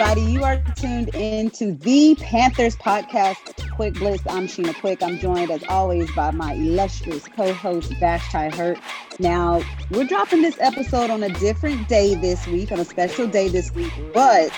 Everybody? You are tuned in to the Panthers podcast, Quick Blitz. I'm Sheena Quick. I'm joined, as always, by my illustrious co-host, Vashti Hurt. Now, we're dropping this episode on a different day this week, on a special day this week, but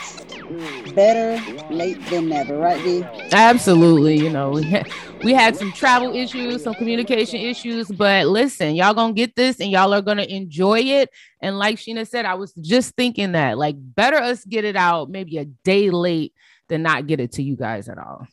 better late than never, right, D? Absolutely. You know, we had, some travel issues, some communication issues, but listen, y'all gonna get this and y'all are gonna enjoy it. And like Sheena said, I was just thinking that, like, better us get it out maybe a day late than not get it to you guys at all.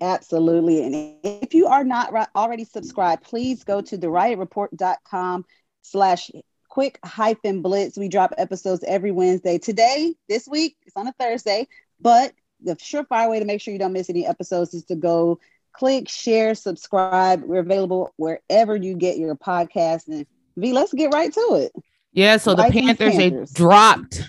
Absolutely. And if you are not already subscribed, please go to the slash quick hyphen blitz. We drop episodes every Wednesday. Today, this week, on a Thursday, but the surefire way to make sure you don't miss any episodes is to go click, share, subscribe. We're available wherever you get your podcast. And V, let's get right to it. Yeah, so the Panthers, Panthers, they dropped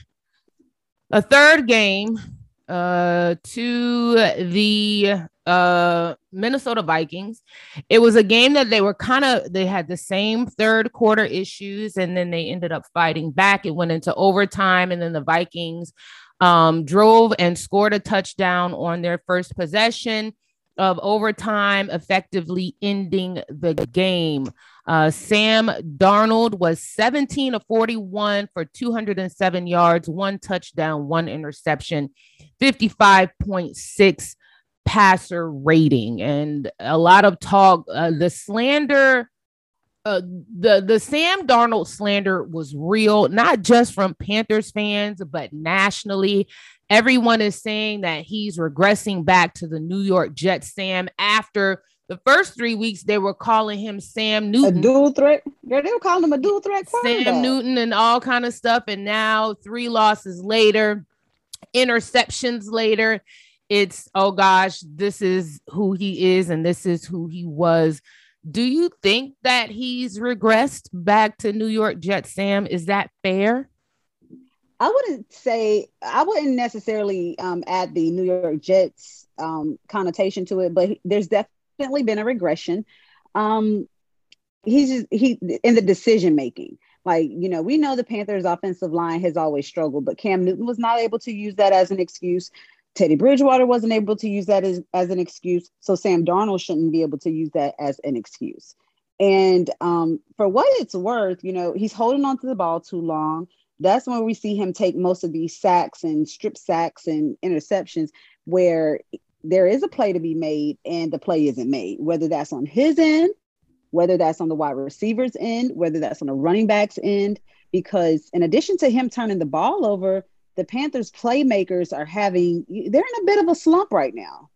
a third game uh to the uh Minnesota Vikings. It was a game that they were kind of they had the same third quarter issues and then they ended up fighting back. It went into overtime and then the Vikings um drove and scored a touchdown on their first possession of overtime, effectively ending the game. Uh, Sam Darnold was 17 of 41 for 207 yards, one touchdown, one interception, 55.6 passer rating, and a lot of talk. Uh, the slander, uh, the the Sam Darnold slander was real, not just from Panthers fans, but nationally. Everyone is saying that he's regressing back to the New York Jets Sam after the first three weeks they were calling him Sam Newton. A dual threat. Yeah, they were calling him a dual threat Sam Newton and all kind of stuff. And now three losses later, interceptions later, it's oh gosh, this is who he is and this is who he was. Do you think that he's regressed back to New York Jets, Sam? Is that fair? I wouldn't say I wouldn't necessarily um, add the New York Jets um, connotation to it, but there's definitely been a regression. Um, he's just he in the decision making. Like you know, we know the Panthers' offensive line has always struggled, but Cam Newton was not able to use that as an excuse. Teddy Bridgewater wasn't able to use that as, as an excuse. So Sam Darnold shouldn't be able to use that as an excuse. And um, for what it's worth, you know, he's holding on to the ball too long that's when we see him take most of these sacks and strip sacks and interceptions where there is a play to be made and the play isn't made, whether that's on his end, whether that's on the wide receiver's end, whether that's on the running back's end. Because in addition to him turning the ball over, the Panthers playmakers are having, they're in a bit of a slump right now.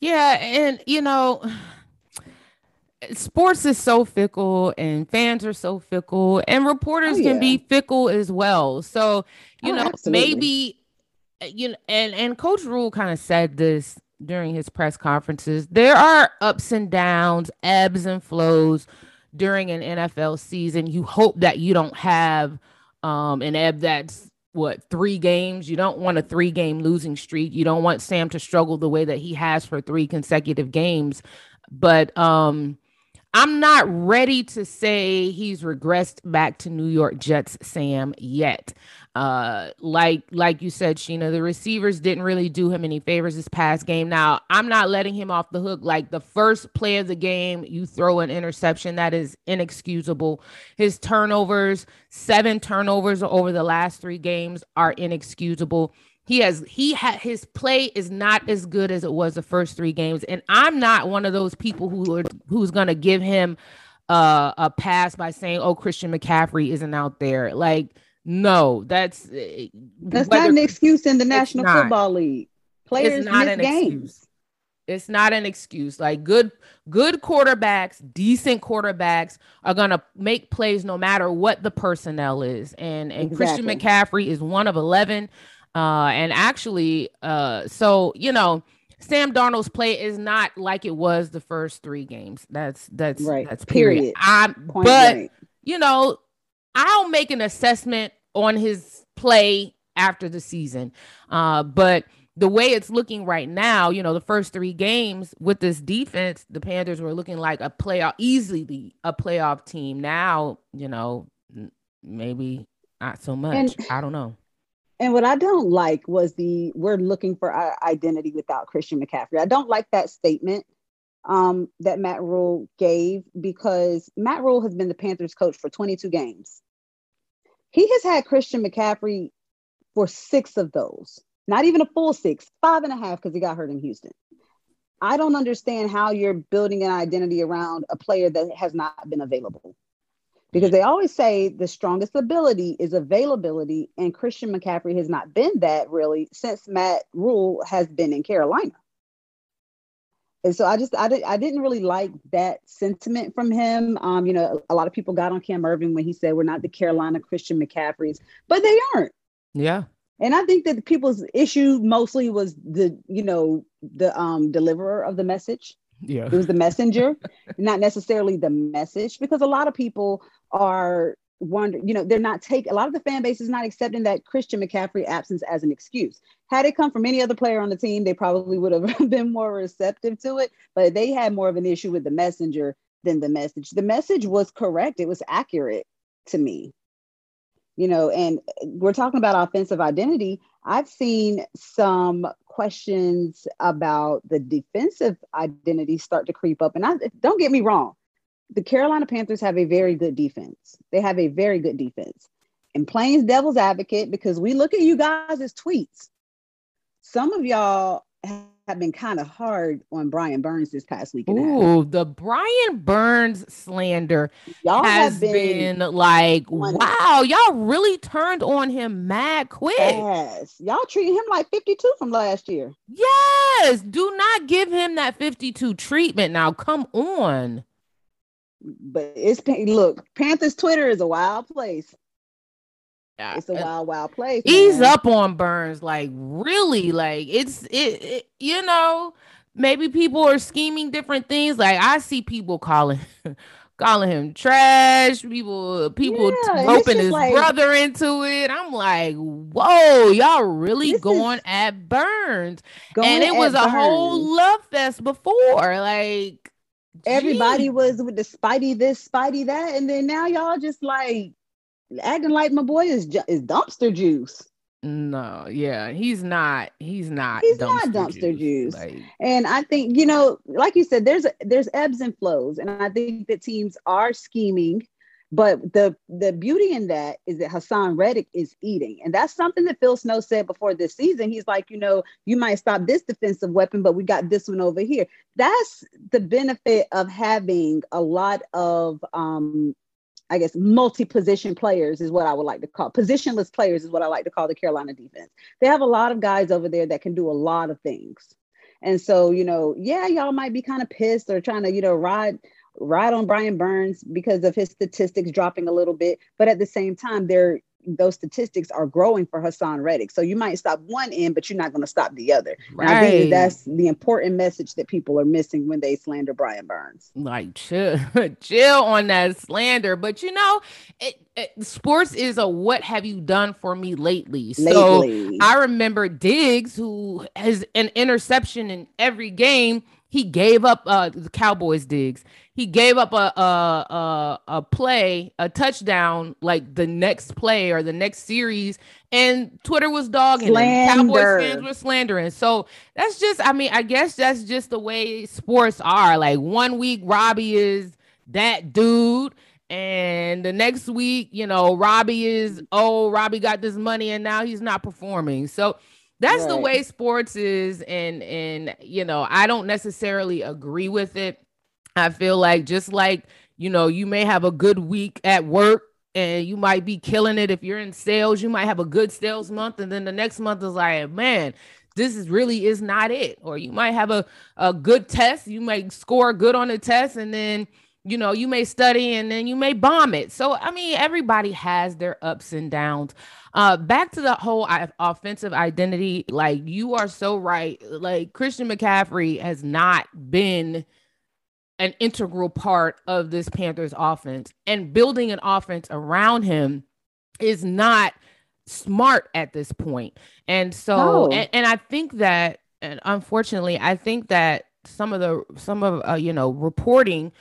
Yeah. And, you know, sports is so fickle and fans are so fickle and reporters oh, yeah. can be fickle as well. So, you oh, know, absolutely. maybe you know and and coach Rhule kind of said this during his press conferences. There are ups and downs, ebbs and flows during an NFL season. You hope that you don't have um an ebb that's what three games? You don't want a three game losing streak. You don't want sam to struggle the way that he has for three consecutive games. But um I'm not ready to say he's regressed back to New York Jets Sam yet. Uh, like like you said, Sheena, the receivers didn't really do him any favors this past game. Now, I'm not letting him off the hook. Like the first play of the game, you throw an interception that is inexcusable. His turnovers, seven turnovers over the last three games, are inexcusable. He has he had his play is not as good as it was the first three games, and I'm not one of those people who are who's gonna give him uh, a pass by saying, "Oh, Christian McCaffrey isn't out there." Like, no, that's eh, that's not an excuse in the National not, Football League. Players it's not an games. excuse. It's not an excuse. Like good, good quarterbacks, decent quarterbacks are gonna make plays no matter what the personnel is. And and exactly. Christian McCaffrey is one of eleven uh, and actually, uh, so you know, Sam Darnold's play is not like it was the first three games. That's that's right. That's period. period. I Point but you know, I'll make an assessment on his play after the season. Uh, but the way it's looking right now, you know, the first three games with this defense, the Panthers were looking like a playoff, easily a playoff team. Now, you know, maybe not so much. And, I don't know And what I don't like was the we're looking for our identity without Christian McCaffrey. I don't like that statement um, that Matt Rhule gave because Matt Rhule has been the Panthers coach for 22 games. He has had Christian McCaffrey for six of those, not even a full six, five and a half because he got hurt in Houston. I don't understand how you're building an identity around a player that has not been available. Because they always say the strongest ability is availability, and Christian McCaffrey has not been that really since Matt Rhule has been in Carolina. And so I just I, did, I didn't really like that sentiment from him. Um, you know, a lot of people got on Cam Erving when he said we're not the Carolina Christian McCaffreys, but they aren't. Yeah. And I think that people's issue mostly was the, you know, the um deliverer of the message. Yeah. It was the messenger, not necessarily the message, because a lot of people are wonder, you know, they're not taking a lot of the fan base is not accepting that Christian McCaffrey absence as an excuse. Had it come from any other player on the team, they probably would have been more receptive to it, but they had more of an issue with the messenger than the message. The message was correct, it was accurate to me you know, and we're talking about offensive identity. I've seen some questions about the defensive identity start to creep up. And I don't get me wrong, the Carolina Panthers have a very good defense. They have a very good defense. And playing devil's advocate, because we look at you guys as tweets. Some of y'all have been kind of hard on Brian Burns this past week. Ooh, the Brian Burns slander y'all has been, been, like, wow, y'all really turned on him mad quick. Yes, y'all treating him like 52 from last year. Yes, do not give him that 52 treatment now. Come on. But it's look, Panthers Twitter is a wild place. Yeah, it's a wild, wild place. Ease up on Burns, like really, like it's it, it, You know, maybe people are scheming different things. Like I see people calling. calling him trash, people people yeah, roping his like, brother into it. I'm like, whoa, y'all really going at Burns. Going and it was a Burns. whole love fest before. Like everybody geez. was with the Spidey this, Spidey that, and then now y'all just like acting like my boy is is dumpster juice. No, yeah, he's not. He's not. He's dumpster not dumpster juice. juice. Like, and I think you know, like you said, there's there's ebbs and flows, and I think that teams are scheming. But the the beauty in that is that Haason Reddick is eating, and that's something that Phil Snow said before this season. He's like, you know, you might stop this defensive weapon, but we got this one over here. That's the benefit of having a lot of um, I guess multi-position players is what I would like to call positionless players is what I like to call the Carolina defense. They have a lot of guys over there that can do a lot of things. And so, you know, yeah, y'all might be kind of pissed or trying to, you know, ride ride on Brian Burns because of his statistics dropping a little bit, but at the same time, they're those statistics are growing for Haason Reddick. So you might stop one end, but you're not going to stop the other. Right. And I think that's the important message that people are missing when they slander Brian Burns. Like chill, chill on that slander. But you know, it, it, sports is a what have you done for me lately? So. I remember Diggs, who has an interception in every game he gave up uh the Cowboys Diggs. He gave up a, a a a play, a touchdown, like the next play or the next series, and Twitter was dogging Slander. him. Cowboys fans were slandering. So that's just, I mean, I guess that's just the way sports are. Like one week, Robbie is that dude. And the next week, you know, Robbie is, oh, Robbie got this money and now he's not performing. So that's right. the way sports is and and you know i don't necessarily agree with it. I feel like just like you know you may have a good week at work and you might be killing it. If you're in sales you might have a good sales month and then the next month is like man this is really is not it. Or you might have a, a good test. You might score good on the test and then you know you may study and then you may bomb it. So i mean everybody has their ups and downs uh back to the whole offensive identity like you are so right like christian mccaffrey has not been an integral part of this panthers offense and building an offense around him is not smart at this point. and so no. and, and i think that and unfortunately i think that some of the some of uh, you know reporting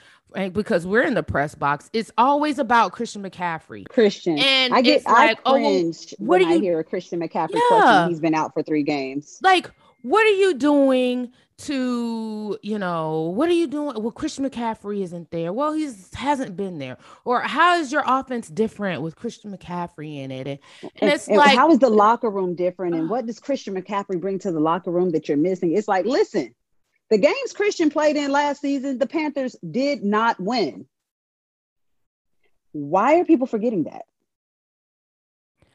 because we're in the press box, it's always about Christian McCaffrey. Christian, and I get like, oh, I cringe oh, what do you I hear a Christian McCaffrey yeah. question? He's been out for three games. Like, what are you doing to you know what are you doing well christian mccaffrey isn't there well he's hasn't been there or how is your offense different with christian mccaffrey in it and, and it's and like how is the locker room different and uh, what does christian mccaffrey bring to the locker room that you're missing it's like listen the games christian played in last season the panthers did not win why are people forgetting that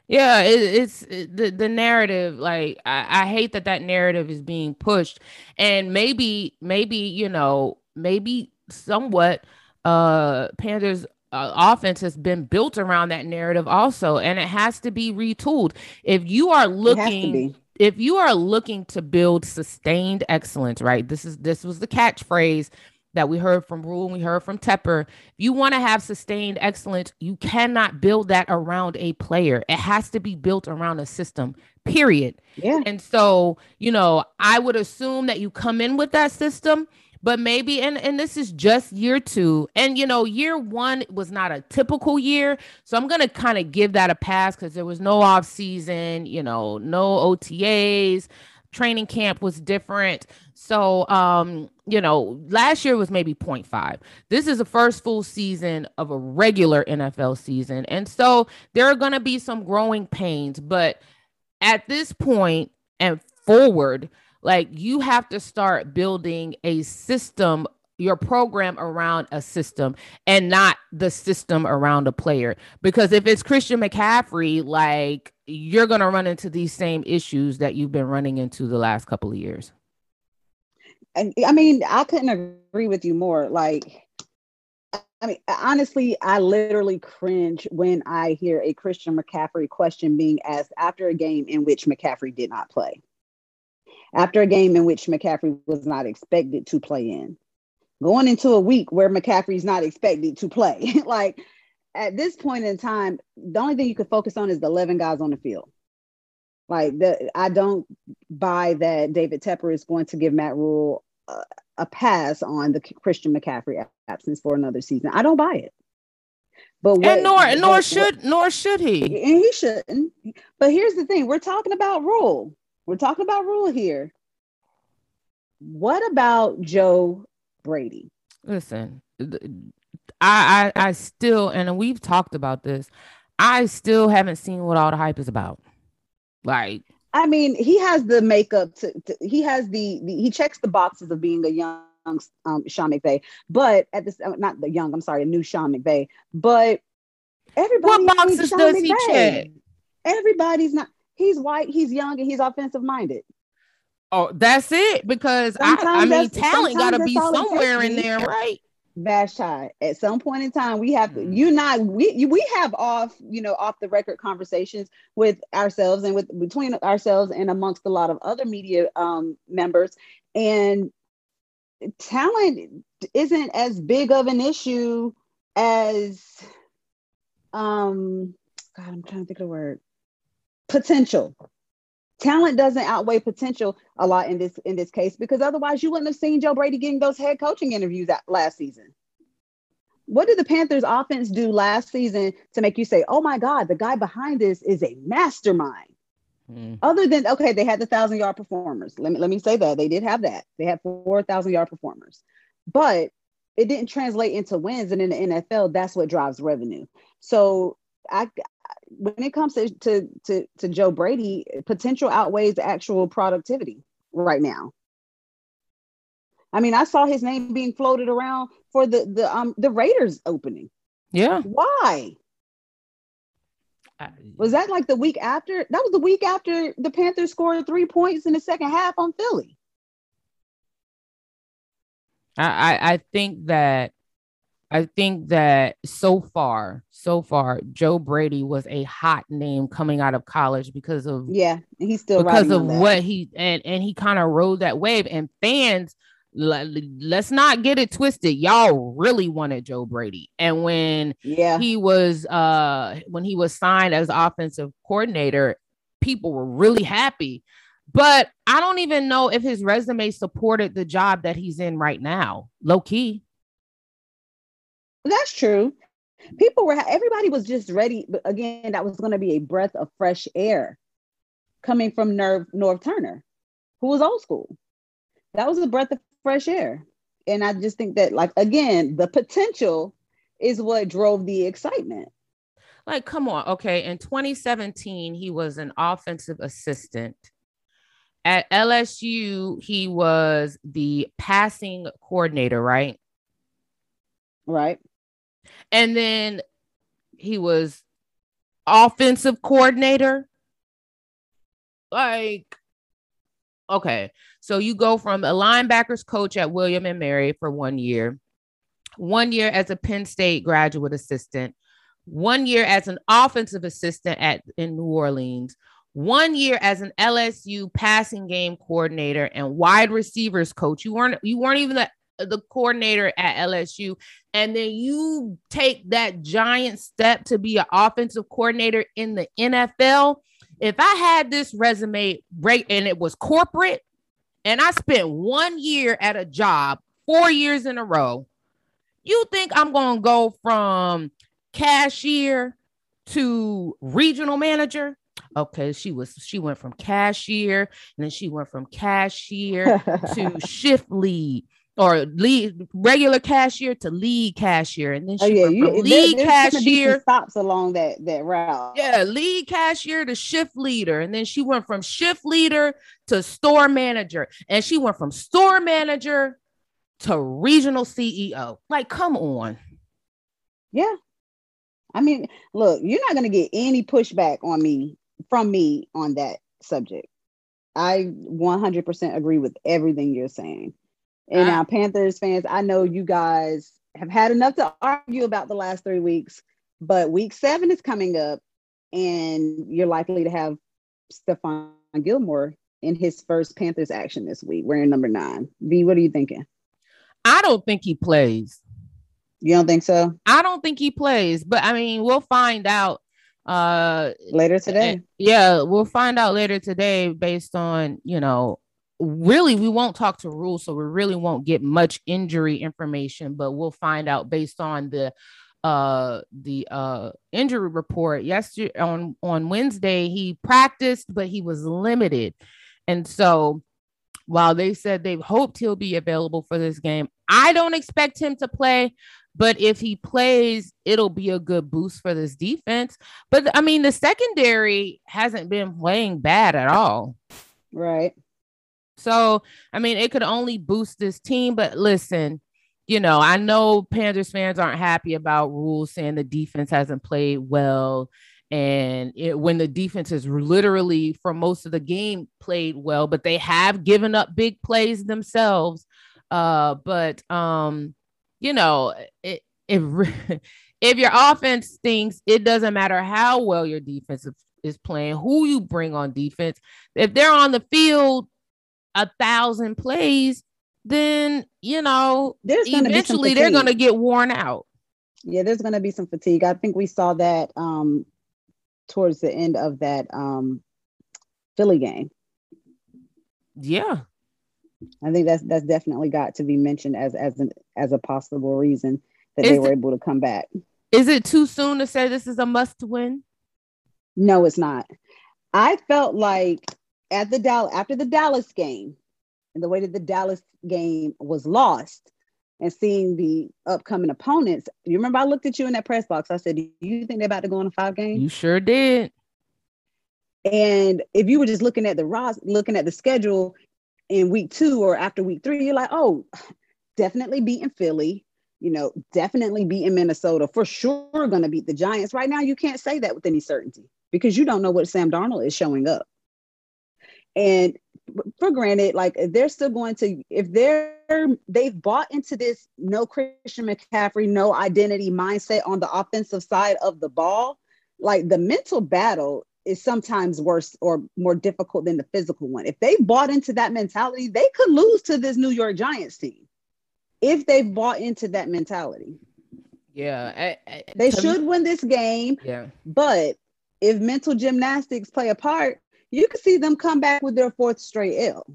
yeah, it, it's it, the the narrative. Like I, I hate that that narrative is being pushed, and maybe maybe you know maybe somewhat uh Panthers uh, offense has been built around that narrative also, and it has to be retooled. If you are looking if you are looking to build sustained excellence, right? This is this was the catchphrase that we heard from Rhule and we heard from Tepper. If you want to have sustained excellence, you cannot build that around a player. It has to be built around a system, period. Yeah. And so, you know, I would assume that you come in with that system, but maybe and and this is just year 2. And you know, year 1 was not a typical year, so I'm to kind of give that a pass cuz there was no off season, you know, no OTAs training camp was different. So, um, you know, last year was maybe 0.5. This is the first full season of a regular NFL season. And so there are to be some growing pains, but at this point and forward, like you have to start building a system your program around a system and not the system around a player. Because if it's Christian McCaffrey, like you're going to run into these same issues that you've been running into the last couple of years. And I mean, I couldn't agree with you more. Like, I mean, honestly, I literally cringe when I hear a Christian McCaffrey question being asked after a game in which McCaffrey did not play, after a game in which McCaffrey was not expected to play in going into a week where McCaffrey's not expected to play. like at this point in time, the only thing you can focus on is the 11 guys on the field. Like the, I don't buy that David Tepper is going to give Matt Rhule a, a pass on the Christian McCaffrey absence for another season. I don't buy it. But what, and nor nor what, should what, nor should he. And he shouldn't. But here's the thing: we're talking about Rhule. We're talking about Rhule here. What about Joe Brady. Listen, I, I I still and we've talked about this. I still haven't seen what all the hype is about. Like, I mean, he has the makeup to, to he has the, the, he checks the boxes of being a young um, Sean McVay, but at this uh, not the young, I'm sorry, a new Sean McVay, but everybody what boxes does McVay. he check? Everybody's not. He's white. He's young, and he's offensive minded. Oh, that's it. Because I, I mean, talent got to be somewhere in there, right? Vashti. At some point in time, we have mm-hmm. you not we we have off you know off the record conversations with ourselves and with between ourselves and amongst a lot of other media um, members, and talent isn't as big of an issue as um God, I'm trying to think of the word potential talent doesn't outweigh potential a lot in this in this case because otherwise you wouldn't have seen Joe Brady getting those head coaching interviews last season. What did the Panthers offense do last season to make you say, "Oh my God, the guy behind this is a mastermind"? Mm. Other than okay, they had the thousand yard performers. Let me let me say that they did have that. They had four thousand yard performers, but it didn't translate into wins. And in the NFL, that's what drives revenue. So I when it comes to, to to to Joe Brady, potential outweighs actual productivity right now. I mean, I saw his name being floated around for the the um the Raiders opening. Yeah. Why? was that like the week after? That was the week after the Panthers scored three points in the second half on Philly. I I, I think that I think that so far, so far, Joe Brady was a hot name coming out of college because of yeah, he's still because of what he and and he kind of rode that wave. And fans, let, let's not get it twisted. Y'all really wanted Joe Brady, and when yeah he was uh when he was signed as offensive coordinator, people were really happy. But I don't even know if his resume supported the job that he's in right now. Low key. That's true. People were everybody was just ready. But again, that was going to be a breath of fresh air coming from Norv North Turner, who was old school. That was a breath of fresh air. And I just think that, like, again, the potential is what drove the excitement. Like, come on. Okay. In 2017, he was an offensive assistant. At LSU, he was the passing coordinator, right? Right. And then he was offensive coordinator. Like, okay. So you go from a linebackers coach at William and Mary for one year, one year as a Penn State graduate assistant, one year as an offensive assistant at in New Orleans, one year as an LSU passing game coordinator and wide receivers coach. You weren't you weren't even the the coordinator at LSU, and then you take that giant step to be an offensive coordinator in the NFL. If I had this resume right and it was corporate, and I spent one year at a job, four years in a row, you think I'm gonna go from cashier to regional manager? Okay, she was she went from cashier and then she went from cashier to shift lead or lead regular cashier to lead cashier, and then oh, she oh, yeah, you, lead there, cashier stops along that that route. Yeah, lead cashier to shift leader, and then she went from shift leader to store manager, and she went from store manager to regional CEO. Like, come on. Yeah, I mean, look, you're not going to get any pushback on me from me on that subject. I 100% agree with everything you're saying. And now, Panthers fans, I know you guys have had enough to argue about the last three weeks, but week seven is coming up, and you're likely to have Stephon Gilmore in his first Panthers action this week, wearing number nine. V, what are you thinking? I don't think he plays. You don't think so? I don't think he plays, but I mean, we'll find out uh later today. Yeah, we'll find out later today based on, you know, really we won't talk to rules so we really won't get much injury information but we'll find out based on the uh the uh injury report. Yesterday on on wednesday he practiced but he was limited. And so while they said they hoped he'll be available for this game i don't expect him to play but if he plays it'll be a good boost for this defense. But i mean the secondary hasn't been playing bad at all. Right so, I mean, it could only boost this team. But listen, you know, I know Panthers fans aren't happy about Rhule's saying the defense hasn't played well. And it, when the defense is literally for most of the game played well, but they have given up big plays themselves. Uh, but um, you know, it, if if your offense stinks, it doesn't matter how well your defense is playing, who you bring on defense, if they're on the field a thousand plays, then you know there's eventually they're going to get worn out. Yeah, there's going to be some fatigue. I think we saw that um, towards the end of that um, Philly game. Yeah, I think that's that's definitely got to be mentioned as as an as a possible reason that is they were it, able to come back. Is it too soon to say this is a must win? No, it's not. I felt like at the Dallas after the Dallas game and the way that the Dallas game was lost and seeing the upcoming opponents, you remember I looked at you in that press box. I said, Do you think they're about to go on a five game? You sure did. And if you were just looking at the Ross, looking at the schedule in week two or after week three, you're like, oh, definitely beating Philly, you know, definitely beating Minnesota, for sure gonna beat the Giants. Right now, you can't say that with any certainty because you don't know what Sam Darnold is showing up. And for granted, like they're still going to, if they're they've bought into this no Christian McCaffrey, no identity mindset on the offensive side of the ball, like the mental battle is sometimes worse or more difficult than the physical one. If they bought into that mentality, they could lose to this New York Giants team. If they bought into that mentality. Yeah. I, I, they should me, win this game. Yeah. But if mental gymnastics play a part, you could see them come back with their fourth straight L.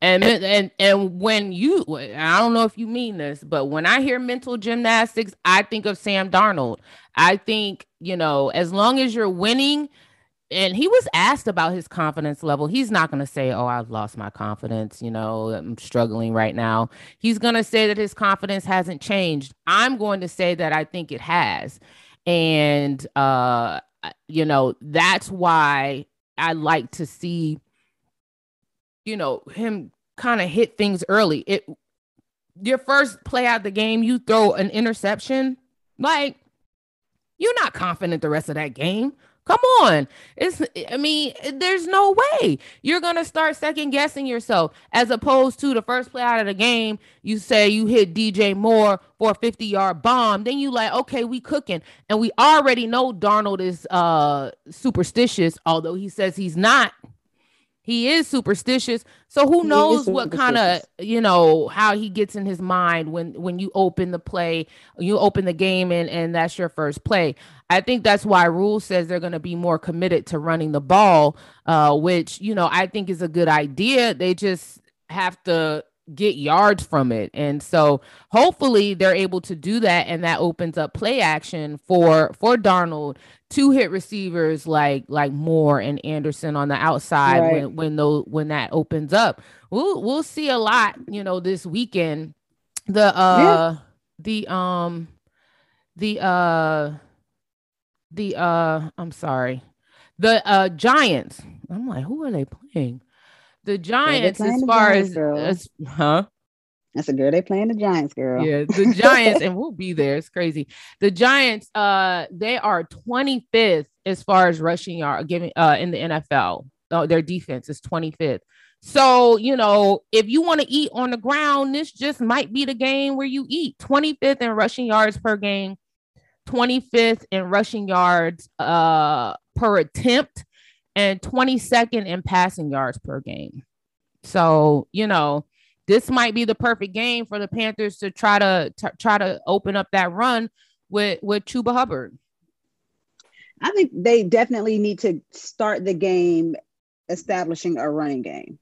And and and when you, I don't know if you mean this, but when I hear mental gymnastics, I think of Sam Darnold. I think you know, as long as you're winning, and he was asked about his confidence level. He's not going to say, "Oh, I've lost my confidence," you know, I'm struggling right now. He's going to say that his confidence hasn't changed. I'm going to say that I think it has. And uh you know, that's why I like to see you know, him kind of hit things early. It your first play out the game, you throw an interception, like you're not confident the rest of that game. Come on. It's I mean, there's no way you're gonna start second guessing yourself as opposed to the first play out of the game, you say you hit DJ Moore for a 50 yard bomb. Then you like, okay, we cooking. And we already know Darnold is uh superstitious, although he says he's not he is superstitious. So who knows what kind of you know how he gets in his mind when when you open the play you open the game and and that's your first play. I think that's why Rhule says they're going to be more committed to running the ball uh which you know i think is a good idea. They just have to get yards from it. And so hopefully they're able to do that and that opens up play action for for Darnold to hit receivers like like Moore and Anderson on the outside right. when when those when that opens up. We'll we'll see a lot, you know, this weekend. The uh yeah. the um the uh the uh I'm sorry. The uh Giants. I'm like, who are they playing? The Giants, as far Giants, as, as huh? That's a girl. They playing the Giants, girl. Yeah, the Giants, and we'll be there. It's crazy. The Giants, uh, they are 25th as far as rushing yard giving uh in the NFL. Oh, their defense is 25th. So, you know, if you want to eat on the ground, this just might be the game where you eat 25th in rushing yards per game, 25th in rushing yards uh per attempt, and 22nd in passing yards per game. So, you know, this might be the perfect game for the Panthers to try to t- try to open up that run with with Chuba Hubbard. I think they definitely need to start the game establishing a running game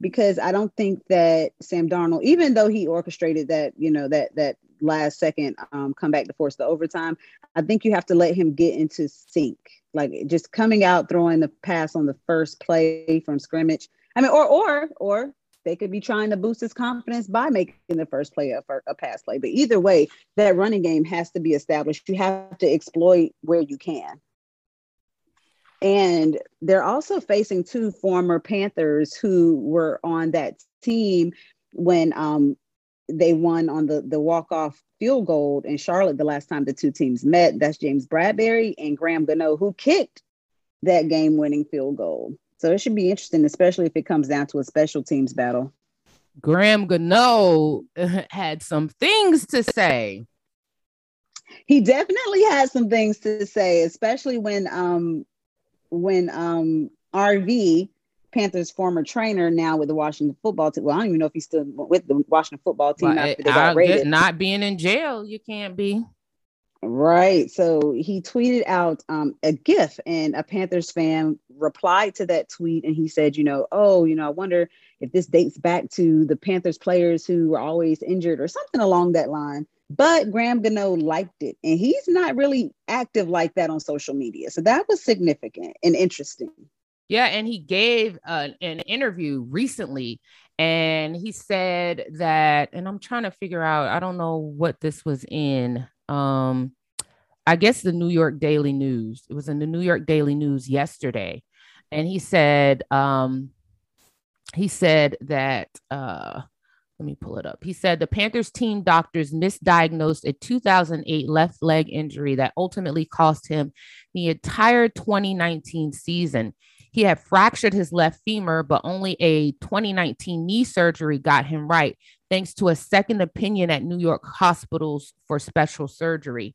because I don't think that Sam Darnold, even though he orchestrated that, you know, that that last second um, come back to force the overtime, I think you have to let him get into sync like just coming out throwing the pass on the first play from scrimmage. I mean, or or or they could be trying to boost his confidence by making the first play a, a pass play. But either way, that running game has to be established. You have to exploit where you can. And they're also facing two former Panthers who were on that team when um, they won on the the walk off field goal in Charlotte the last time the two teams met. That's James Bradberry and Graham Gano who kicked that game winning field goal. So it should be interesting, especially if it comes down to a special teams battle. Graham Gano had some things to say. He definitely had some things to say, especially when um when um RV Panthers former trainer now with the Washington football team. Well, I don't even know if he's still with the Washington football team well, after they got. Not being in jail, you can't be. Right. So he tweeted out um, a GIF, and a Panthers fan replied to that tweet, and he said, "You know, oh, you know, I wonder if this dates back to the Panthers players who were always injured or something along that line." But Graham Gano liked it, and he's not really active like that on social media, so that was significant and interesting. Yeah, and he gave uh, an interview recently and he said that and I'm trying to figure out I don't know what this was in um I guess the New York Daily News. It was in the New York Daily News yesterday. And he said um he said that uh let me pull it up. He said the Panthers team doctors misdiagnosed a 2008 left leg injury that ultimately cost him the entire 2019 season. He had fractured his left femur, but only a 2019 knee surgery got him right, thanks to a second opinion at New York hospitals for special surgery.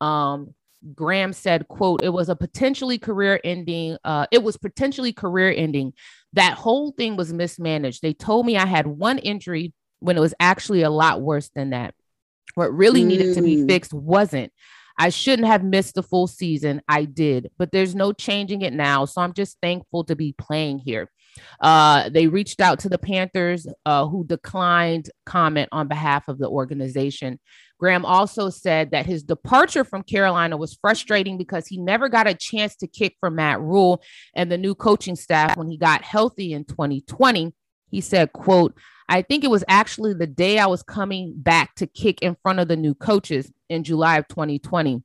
Um, Graham said, quote, it was a potentially career ending. Uh, it was potentially career ending. That whole thing was mismanaged. They told me I had one injury when it was actually a lot worse than that. What really mm. needed to be mm. fixed wasn't. I shouldn't have missed the full season. I did, but there's no changing it now. So I'm just thankful to be playing here. Uh, they reached out to the Panthers, uh, who declined comment on behalf of the organization. Graham also said that his departure from Carolina was frustrating because he never got a chance to kick for Matt Rhule and the new coaching staff when he got healthy in 2020. He said, quote, I think it was actually the day I was coming back to kick in front of the new coaches in July of 2020.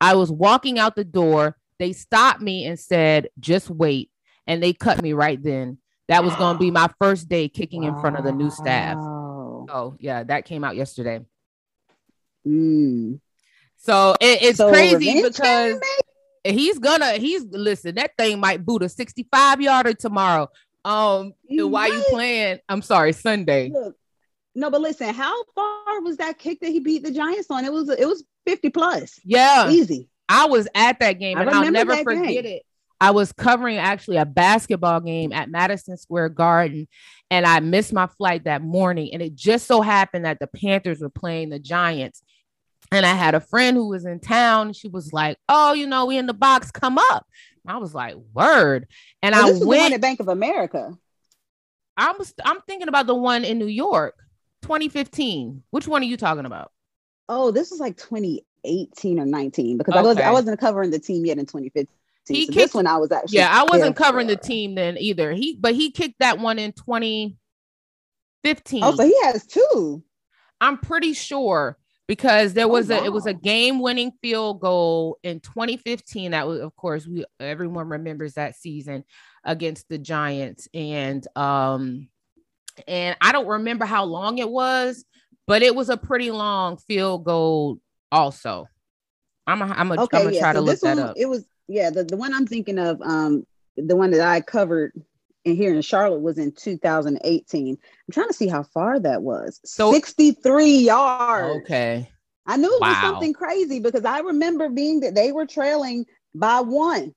I was walking out the door. They stopped me and said, just wait. And they cut me right then. That was going to be my first day kicking wow. in front of the new staff. Oh, yeah, that came out yesterday. Mm. So it, it's so crazy because he's gonna he's listen, that thing might boot a 65 yarder tomorrow. Um, why you playing? I'm sorry, Sunday. Look, no, but listen, how far was that kick that he beat the Giants on? It was it was 50 plus. Yeah, easy. I was at that game, I and I'll never forget game. it. I was covering actually a basketball game at Madison Square Garden, and I missed my flight that morning. And it just so happened that the Panthers were playing the Giants. And I had a friend who was in town. She was like, "Oh, you know, we in the box. Come up." I was like, "Word!" And well, I went at Bank of America. I was. I'm thinking about the one in New York, 2015. Which one are you talking about? Oh, this was like 2018 or 19 because okay. I was I wasn't covering the team yet in 2015. He so kicked, this one I was actually yeah I wasn't covering for. the team then either. He but he kicked that one in 2015. Oh, so he has two. I'm pretty sure because there oh, was oh, wow. a it was a game winning field goal in 2015 that was of course we everyone remembers that season against the Giants and um and I don't remember how long it was but it was a pretty long field goal also I'm a, I'm a, okay, I'm gonna yeah. try so to look that one, up it was yeah the, the one I'm thinking of um the one that I covered and here in Charlotte was in 2018. I'm trying to see how far that was. So 63 yards. Okay. I knew it wow. was something crazy because I remember being that they were trailing by one.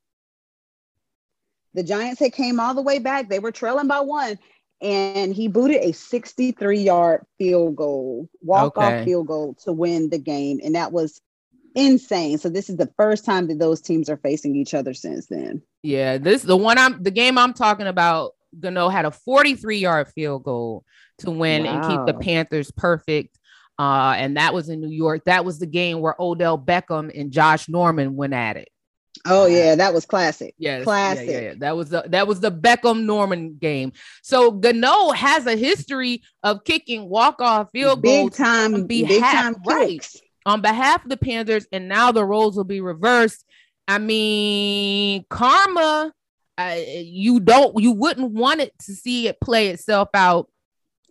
The Giants had came all the way back. They were trailing by one, and he booted a 63 yard field goal, walk off okay. field goal to win the game, and that was insane. So this is the first time that those teams are facing each other since then. Yeah, this the one I'm the game I'm talking about. Gano had a 43 yard field goal to win wow. and keep the Panthers perfect. Uh, and that was in New York. That was the game where Odell Beckham and Josh Norman went at it. Oh yeah, that was classic. Yes, classic. Yeah, yeah, yeah. That was the that was the Beckham Norman game. So Gano has a history of kicking walk off field big goals, time, big time right kicks. On behalf of the Panthers, and now the roles will be reversed. I mean, karma. Uh, you don't, you wouldn't want it to see it play itself out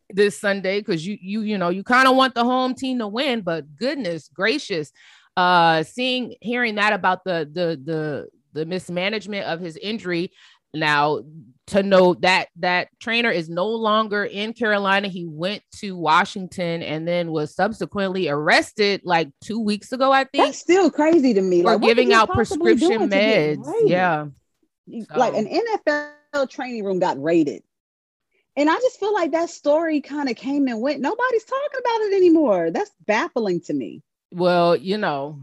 this Sunday because you, you, you know, you kind of want the home team to win. But goodness gracious, uh, seeing, hearing that about the the the the mismanagement of his injury. Now, to note that that trainer is no longer in Carolina. He went to Washington and then was subsequently arrested like two weeks ago. I think that's still crazy to me. Like, giving out prescription meds. Yeah, like an NFL training room got raided, and I just feel like that story kind of came and went. Nobody's talking about it anymore. That's baffling to me. Well, you know,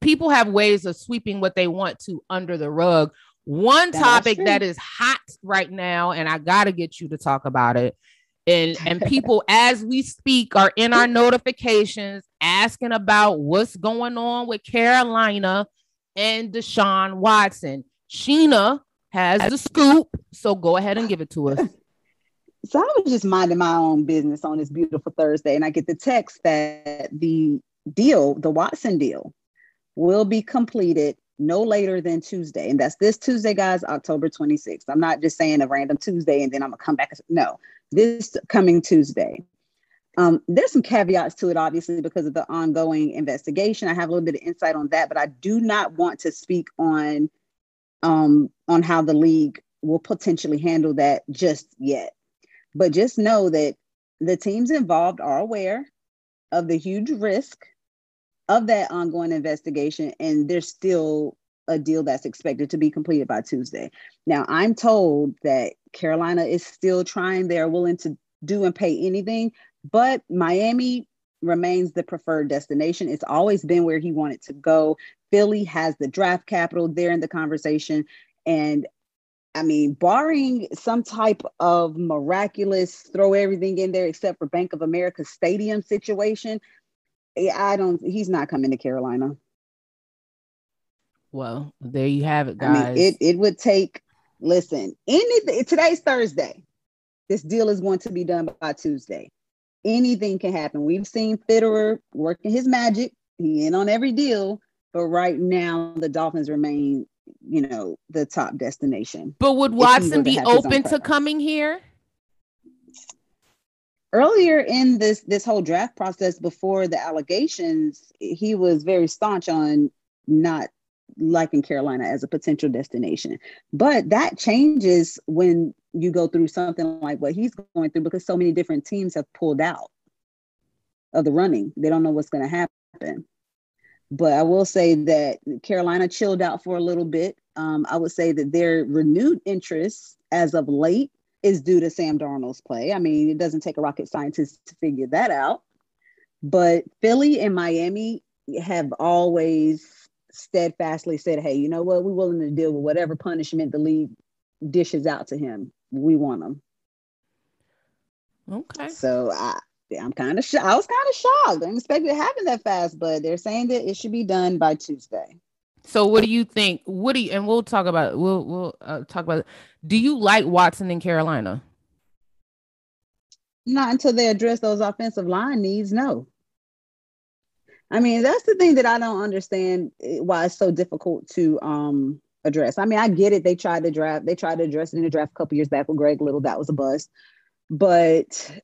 people have ways of sweeping what they want to under the rug one that topic that is hot right now, and I got to get you to talk about it. And, and people, as we speak, are in our notifications asking about what's going on with Carolina and Deshaun Watson. Sheena has the scoop, so go ahead and give it to us. So I was just minding my own business on this beautiful Thursday, and I get the text that the deal, the Watson deal, will be completed no later than Tuesday. And that's this Tuesday, guys, October 26th. I'm not just saying a random Tuesday and then I'm going to come back. No, this coming Tuesday. Um, there's some caveats to it, obviously, because of the ongoing investigation. I have a little bit of insight on that, but I do not want to speak on um, on how the league will potentially handle that just yet. But just know that the teams involved are aware of the huge risk of that ongoing investigation, and there's still a deal that's expected to be completed by Tuesday. Now, I'm told that Carolina is still trying, they're willing to do and pay anything, but Miami remains the preferred destination. It's always been where he wanted to go. Philly has the draft capital there in the conversation. And I mean, barring some type of miraculous throw everything in there except for Bank of America stadium situation, I don't, he's not coming to Carolina. Well, there you have it, guys. I mean, it, it would take, listen, anything, today's Thursday. This deal is going to be done by Tuesday. Anything can happen. We've seen Fitterer working his magic. He in on every deal, but right now the Dolphins remain, you know, the top destination. But would Watson be open to coming here? Earlier in this this whole draft process, before the allegations, he was very staunch on not liking Carolina as a potential destination. But that changes when you go through something like what he's going through because so many different teams have pulled out of the running. They don't know what's going to happen. But I will say that Carolina chilled out for a little bit. Um, I would say that their renewed interest as of late is due to Sam Darnold's play. I mean, it doesn't take a rocket scientist to figure that out. But Philly and Miami have always steadfastly said, hey, you know what? We're willing to deal with whatever punishment the league dishes out to him. We want him. Okay. So I, I'm kind of sh- I was kind of shocked. I didn't expect it to happen that fast, but they're saying that it should be done by Tuesday. So what do you think? What do you, and we'll talk about we'll we'll uh, talk about it. Do you like Watson in Carolina? Not until they address those offensive line needs. No. I mean, that's the thing that I don't understand eh, why it's so difficult to um address. I mean, I get it. They tried to draft, they tried to address it in the draft a couple years back with Greg Little. That was a bust. But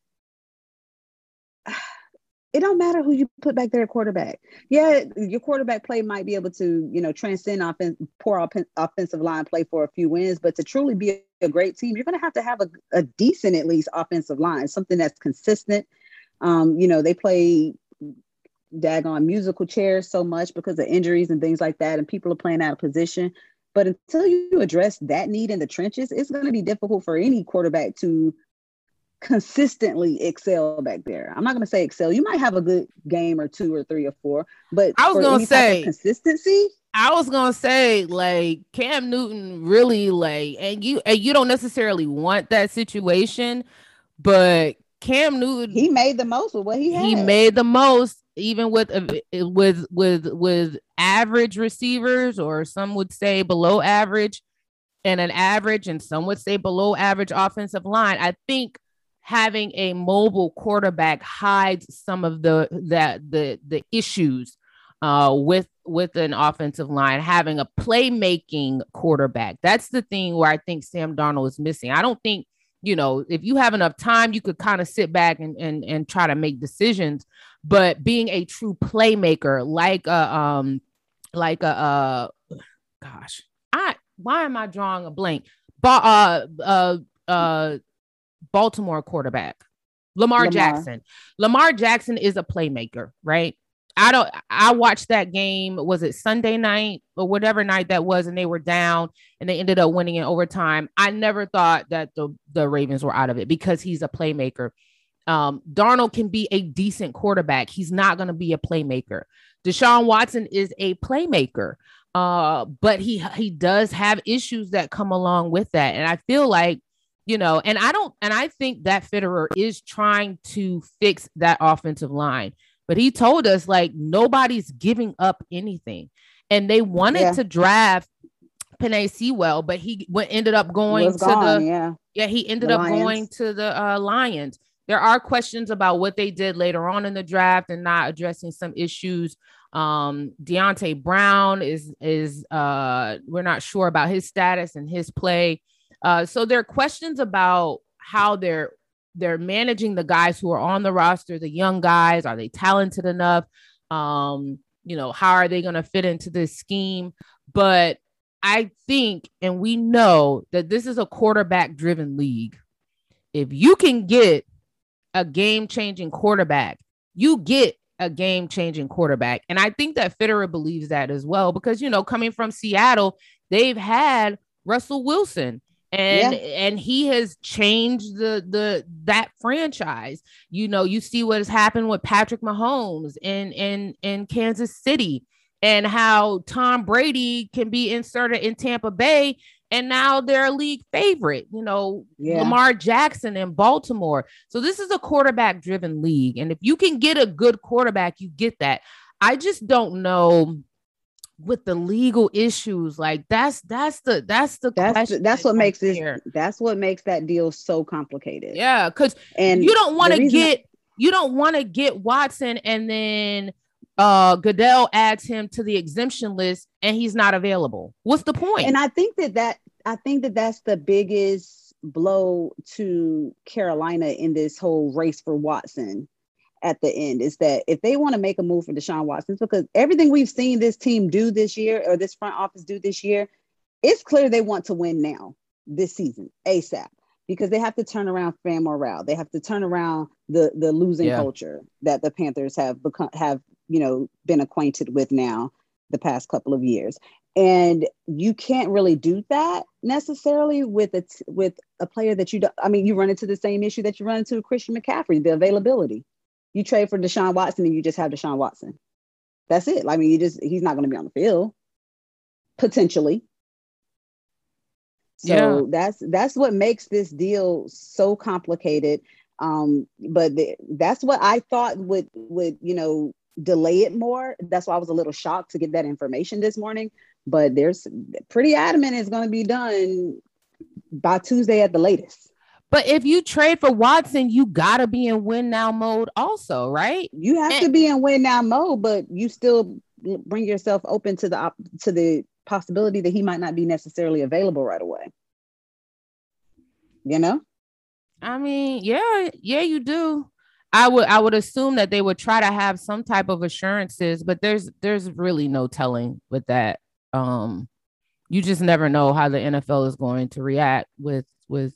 it don't matter who you put back there at quarterback. Yeah, your quarterback play might be able to, you know, transcend offense, poor op- offensive line play for a few wins, but to truly be a great team, you're going to have to have a, a decent, at least, offensive line, something that's consistent. Um, you know, they play daggone musical chairs so much because of injuries and things like that, and people are playing out of position. But until you address that need in the trenches, it's going to be difficult for any quarterback to consistently excel back there. I'm not going to say excel. You might have a good game or two or three or four, but I was going to say consistency. I was gonna say like Cam Newton really like, and you and you don't necessarily want that situation, but Cam Newton he made the most with what he had. He made the most, even with uh, with with with average receivers, or some would say below average, and an average, and some would say below average offensive line. I think having a mobile quarterback hides some of the that the the issues uh, with with an offensive line having a playmaking quarterback. That's the thing where I think Sam Darnold is missing. I don't think you know if you have enough time, you could kind of sit back and and and try to make decisions but being a true playmaker like a um like a uh gosh i why am i drawing a blank but uh uh uh baltimore quarterback lamar, lamar jackson lamar jackson is a playmaker right I don't I watched that game was it Sunday night or whatever night that was and they were down and they ended up winning in overtime. I never thought that the the Ravens were out of it because he's a playmaker. Um, Darnold can be a decent quarterback. He's not going to be a playmaker. Deshaun Watson is a playmaker, uh, but he he does have issues that come along with that. And I feel like, you know, and I don't, and I think that Fitterer is trying to fix that offensive line. But he told us like nobody's giving up anything, and they wanted yeah. to draft Penei Sewell, but he went ended up going to gone, the yeah. yeah he ended the up Lions. going to the uh, Lions there are questions about what they did later on in the draft and not addressing some issues. Um, Deonte Brown is is uh, we're not sure about his status and his play. Uh, so there are questions about how they're they're managing the guys who are on the roster, the young guys. Are they talented enough? Um, you know, how are they going to fit into this scheme? But I think, and we know that this is a quarterback driven league. If you can get a game changing quarterback, you get a game changing quarterback. And I think that Fitterer believes that as well because, you know, coming from Seattle, they've had Russell Wilson and yeah. and he has changed the the that franchise. You know, you see what has happened with Patrick Mahomes in in in Kansas City and how Tom Brady can be inserted in Tampa Bay and now they're a league favorite, you know, yeah. Lamar Jackson in Baltimore. So this is a quarterback driven league and if you can get a good quarterback, you get that. I just don't know with the legal issues like that's that's the that's the that's that's what makes this here. that's what makes that deal so complicated yeah because and you don't want to get I, you don't want to get watson and then uh goodell adds him to the exemption list and he's not available what's the point? point and i think that that i think that that's the biggest blow to carolina in this whole race for watson at the end is that if they want to make a move for Deshaun Watson, because everything we've seen this team do this year or this front office do this year, it's clear they want to win now this season ASAP because they have to turn around fan morale. They have to turn around the the losing yeah. culture that the Panthers have become have you know been acquainted with now the past couple of years. And you can't really do that necessarily with a with a player that you don't. I mean, you run into the same issue that you run into Christian McCaffrey, the availability you trade for Deshaun Watson and you just have Deshaun Watson. That's it. I mean, you just he's not going to be on the field potentially. So yeah. that's that's what makes this deal so complicated. Um, but the, that's what I thought would would you know delay it more. That's why I was a little shocked to get that information this morning. But there's pretty adamant it's going to be done by Tuesday at the latest. But if you trade for Watson, you gotta be in win now mode, also, right? You have and- to be in win now mode, but you still bring yourself open to the op- to the possibility that he might not be necessarily available right away. You know? I mean, yeah, yeah, you do. I would I would assume that they would try to have some type of assurances, but there's there's really no telling with that. Um you just never know how the NFL is going to react with with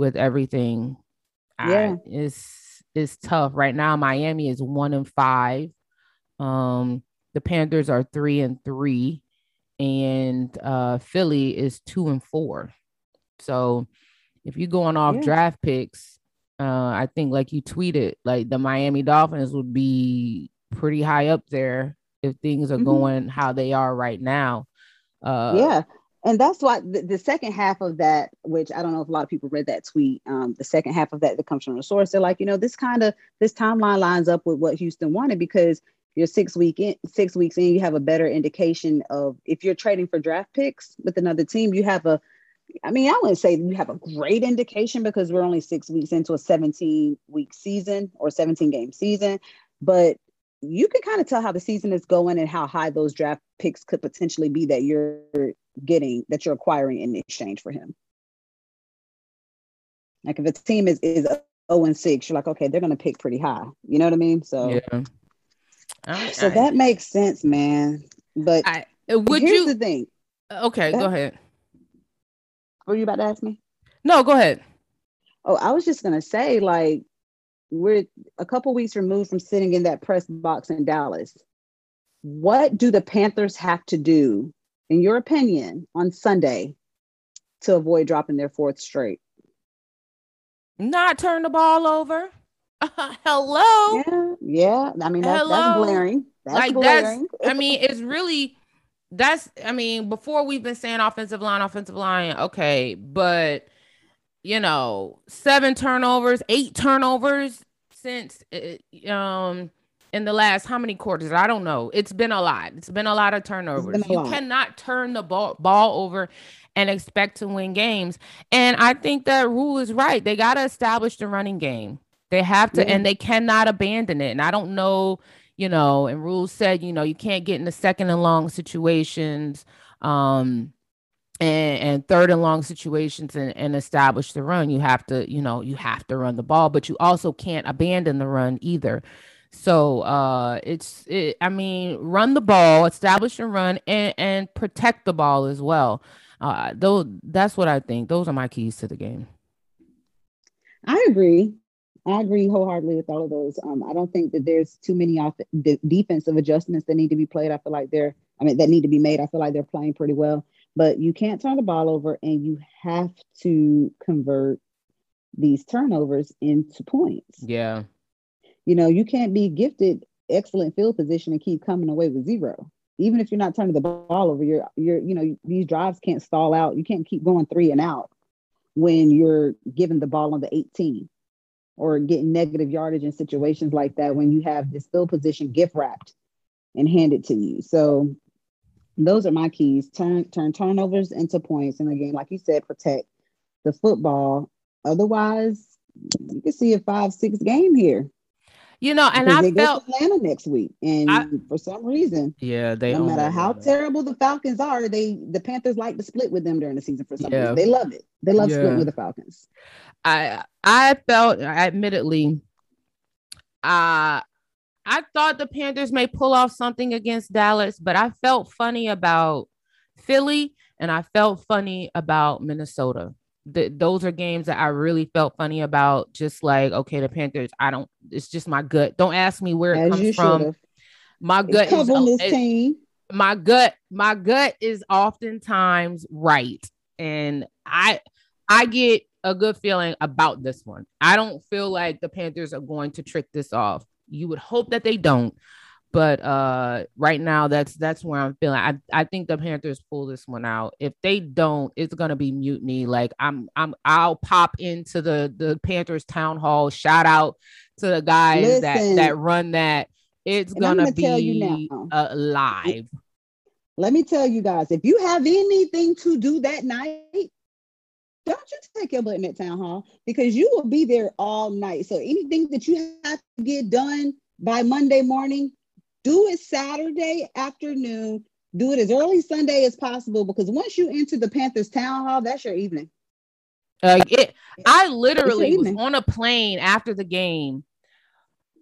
with everything. Yeah, I, it's it's tough right now. Miami is one and five. Um, the Panthers are three and three, and uh, Philly is two and four. So, if you're going off yeah. draft picks, uh, I think like you tweeted, like the Miami Dolphins would be pretty high up there if things are mm-hmm. going how they are right now. Uh, yeah, and that's why the, the, second half of that, which I don't know if a lot of people read that tweet, um, the second half of that that comes from the source, they're like, you know, this kind of this timeline lines up with what Houston wanted because you're six week in, six weeks in, you have a better indication of if you're trading for draft picks with another team, you have a I mean, I wouldn't say you have a great indication because we're only six weeks into a 17 week season or 17 game season, but you can kind of tell how the season is going and how high those draft picks could potentially be that you're getting that you're acquiring in exchange for him. Like if a team is is 0 and 6, you're like, okay, they're gonna pick pretty high. You know what I mean? So yeah. I, so I, that makes sense, man. But I, uh, would here's you, the thing. Uh, okay, go ahead. Were you about to ask me? No, go ahead. Oh, I was just gonna say, like, we're a couple weeks removed from sitting in that press box in Dallas. What do the Panthers have to do, in your opinion, on Sunday to avoid dropping their fourth straight? Not turn the ball over. hello. Yeah, yeah. I mean, that's, that's glaring. That's like glaring. that's. I mean, it's really that's. I mean, before we've been saying offensive line, offensive line. Okay, but you know, seven turnovers, eight turnovers since uh, um in the last how many quarters? I don't know. It's been a lot. It's been a lot of turnovers. You cannot turn the ball, ball over and expect to win games. And I think that Rhule is right. They got to establish the running game. They have to, yeah. and they cannot abandon it. And I don't know, you know, and Rhule said, you know, you can't get in the second and long situations. Um, and, and third and long situations and, and establish the run, you have to, you know, you have to run the ball, but you also can't abandon the run either. So uh it's it, I mean, run the ball, establish and run and, and protect the ball as well. Uh though that's what I think. Those are my keys to the game. I agree. I agree wholeheartedly with all of those. Um, I don't think that there's too many off- defensive adjustments that need to be played. I feel like they're, I mean, that need to be made. I feel like they're playing pretty well. But you can't turn the ball over and you have to convert these turnovers into points. Yeah. You know, you can't be gifted excellent field position and keep coming away with zero. Even if you're not turning the ball over, you're you're you know these drives can't stall out. You can't keep going three and out when you're given the ball on the 18 or getting negative yardage in situations like that when you have this field position gift wrapped and handed to you. So those are my keys. Turn turn turnovers into points. And again, like you said, protect the football. Otherwise, you can see a five, six game here. You know, and I felt Atlanta next week, and I, for some reason, yeah, they no matter how terrible the Falcons are, they the Panthers like to split with them during the season for some yeah. reason. They love it. They love yeah. splitting with the Falcons. I I felt, admittedly, uh I thought the Panthers may pull off something against Dallas, but I felt funny about Philly and I felt funny about Minnesota the, those are games that I really felt funny about. Just like, okay, the Panthers, I don't, it's just my gut. Don't ask me where it As comes from. Should've. My gut is this team. my gut, my gut is oftentimes right. And I I get a good feeling about this one. I don't feel like the Panthers are going to trick this off. You would hope that they don't, but uh right now that's that's where i'm feeling. I i think the panthers pull this one out. If they don't it's gonna be mutiny. Like i'm i'm i'll pop into the the panthers town hall. Shout out to the guys Listen, that that run that. It's gonna, gonna be uh, live let me tell you guys if you have anything to do that night don't you take your button at town hall because you will be there all night so anything that you have to get done by monday morning do it Saturday afternoon. Do it as early Sunday as possible because once you enter the Panthers town hall, that's your evening. Uh, it, I literally was on a plane after the game,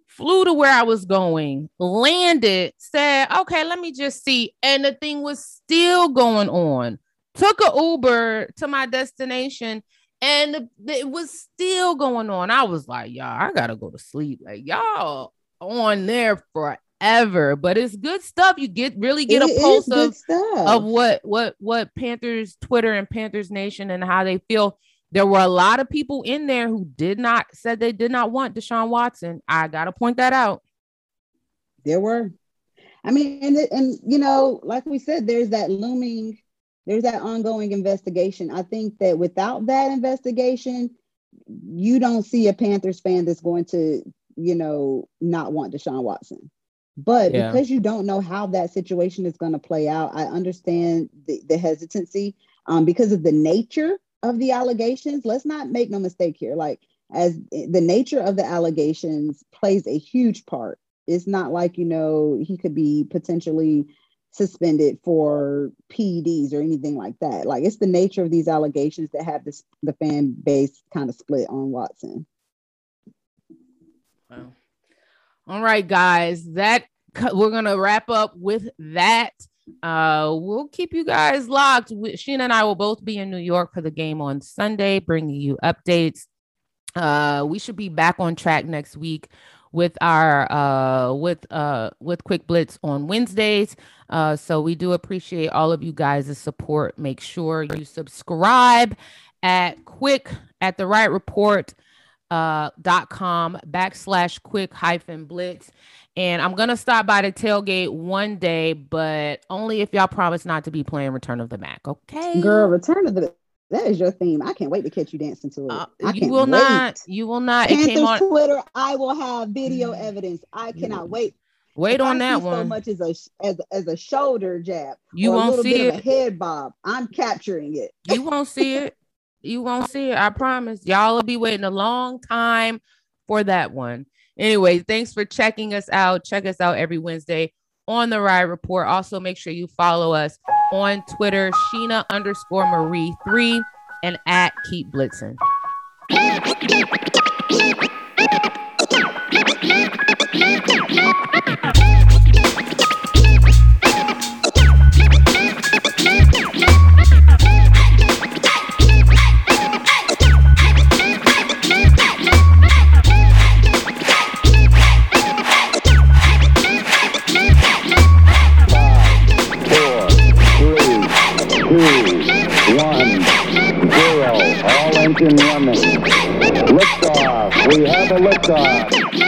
flew to where I was going, landed, said, okay, let me just see. And the thing was still going on. Took a Uber to my destination and it was still going on. I was like, y'all, I gotta go to sleep. Like, y'all on there forever. but it's good stuff. You get really get it a pulse of, of what what what Panthers Twitter and Panthers Nation and how they feel. There were a lot of people in there who did not said they did not want Deshaun Watson. I gotta point that out. There were. I mean, and and you know, like we said, there's that looming, there's that ongoing investigation. I think that without that investigation, you don't see a Panthers fan that's going to, you know, not want Deshaun Watson. But yeah. because you don't know how that situation is going to play out, I understand the, the hesitancy um, because of the nature of the allegations. Let's not make no mistake here. Like, as the nature of the allegations plays a huge part. It's not like, you know, he could be potentially suspended for PEDs or anything like that. Like, it's the nature of these allegations that have this, the fan base kind of split on Watson. Wow. All right, guys, that we're gonna wrap up with that. Uh, we'll keep you guys locked. Sheena and I will both be in New York for the game on Sunday, bringing you updates. Uh, we should be back on track next week with our uh with uh with quick blitz on wednesdays uh so we do appreciate all of you guys' support make sure you subscribe at quick at the right report uh, dot com backslash quick hyphen blitz. And I'm gonna stop by the tailgate one day, but only if y'all promise not to be playing Return of the Mack. Okay, girl, Return of the that is your theme. I can't wait to catch you dancing to it. Uh, you will wait. not. You will not. Panthers it came on Twitter. I will have video mm. evidence. I cannot wait. Wait if on I that one. So much as a as, as a shoulder jab. You won't see it. head bob. I'm capturing it. You won't see it. You won't see it. I promise. Y'all will be waiting a long time for that one. Anyway, thanks for checking us out. Check us out every Wednesday on the Ride Report. Also, make sure you follow us on Twitter, Sheena underscore Marie three, and at Keep Blitzing. Ignition running. Liftoff. We have a liftoff.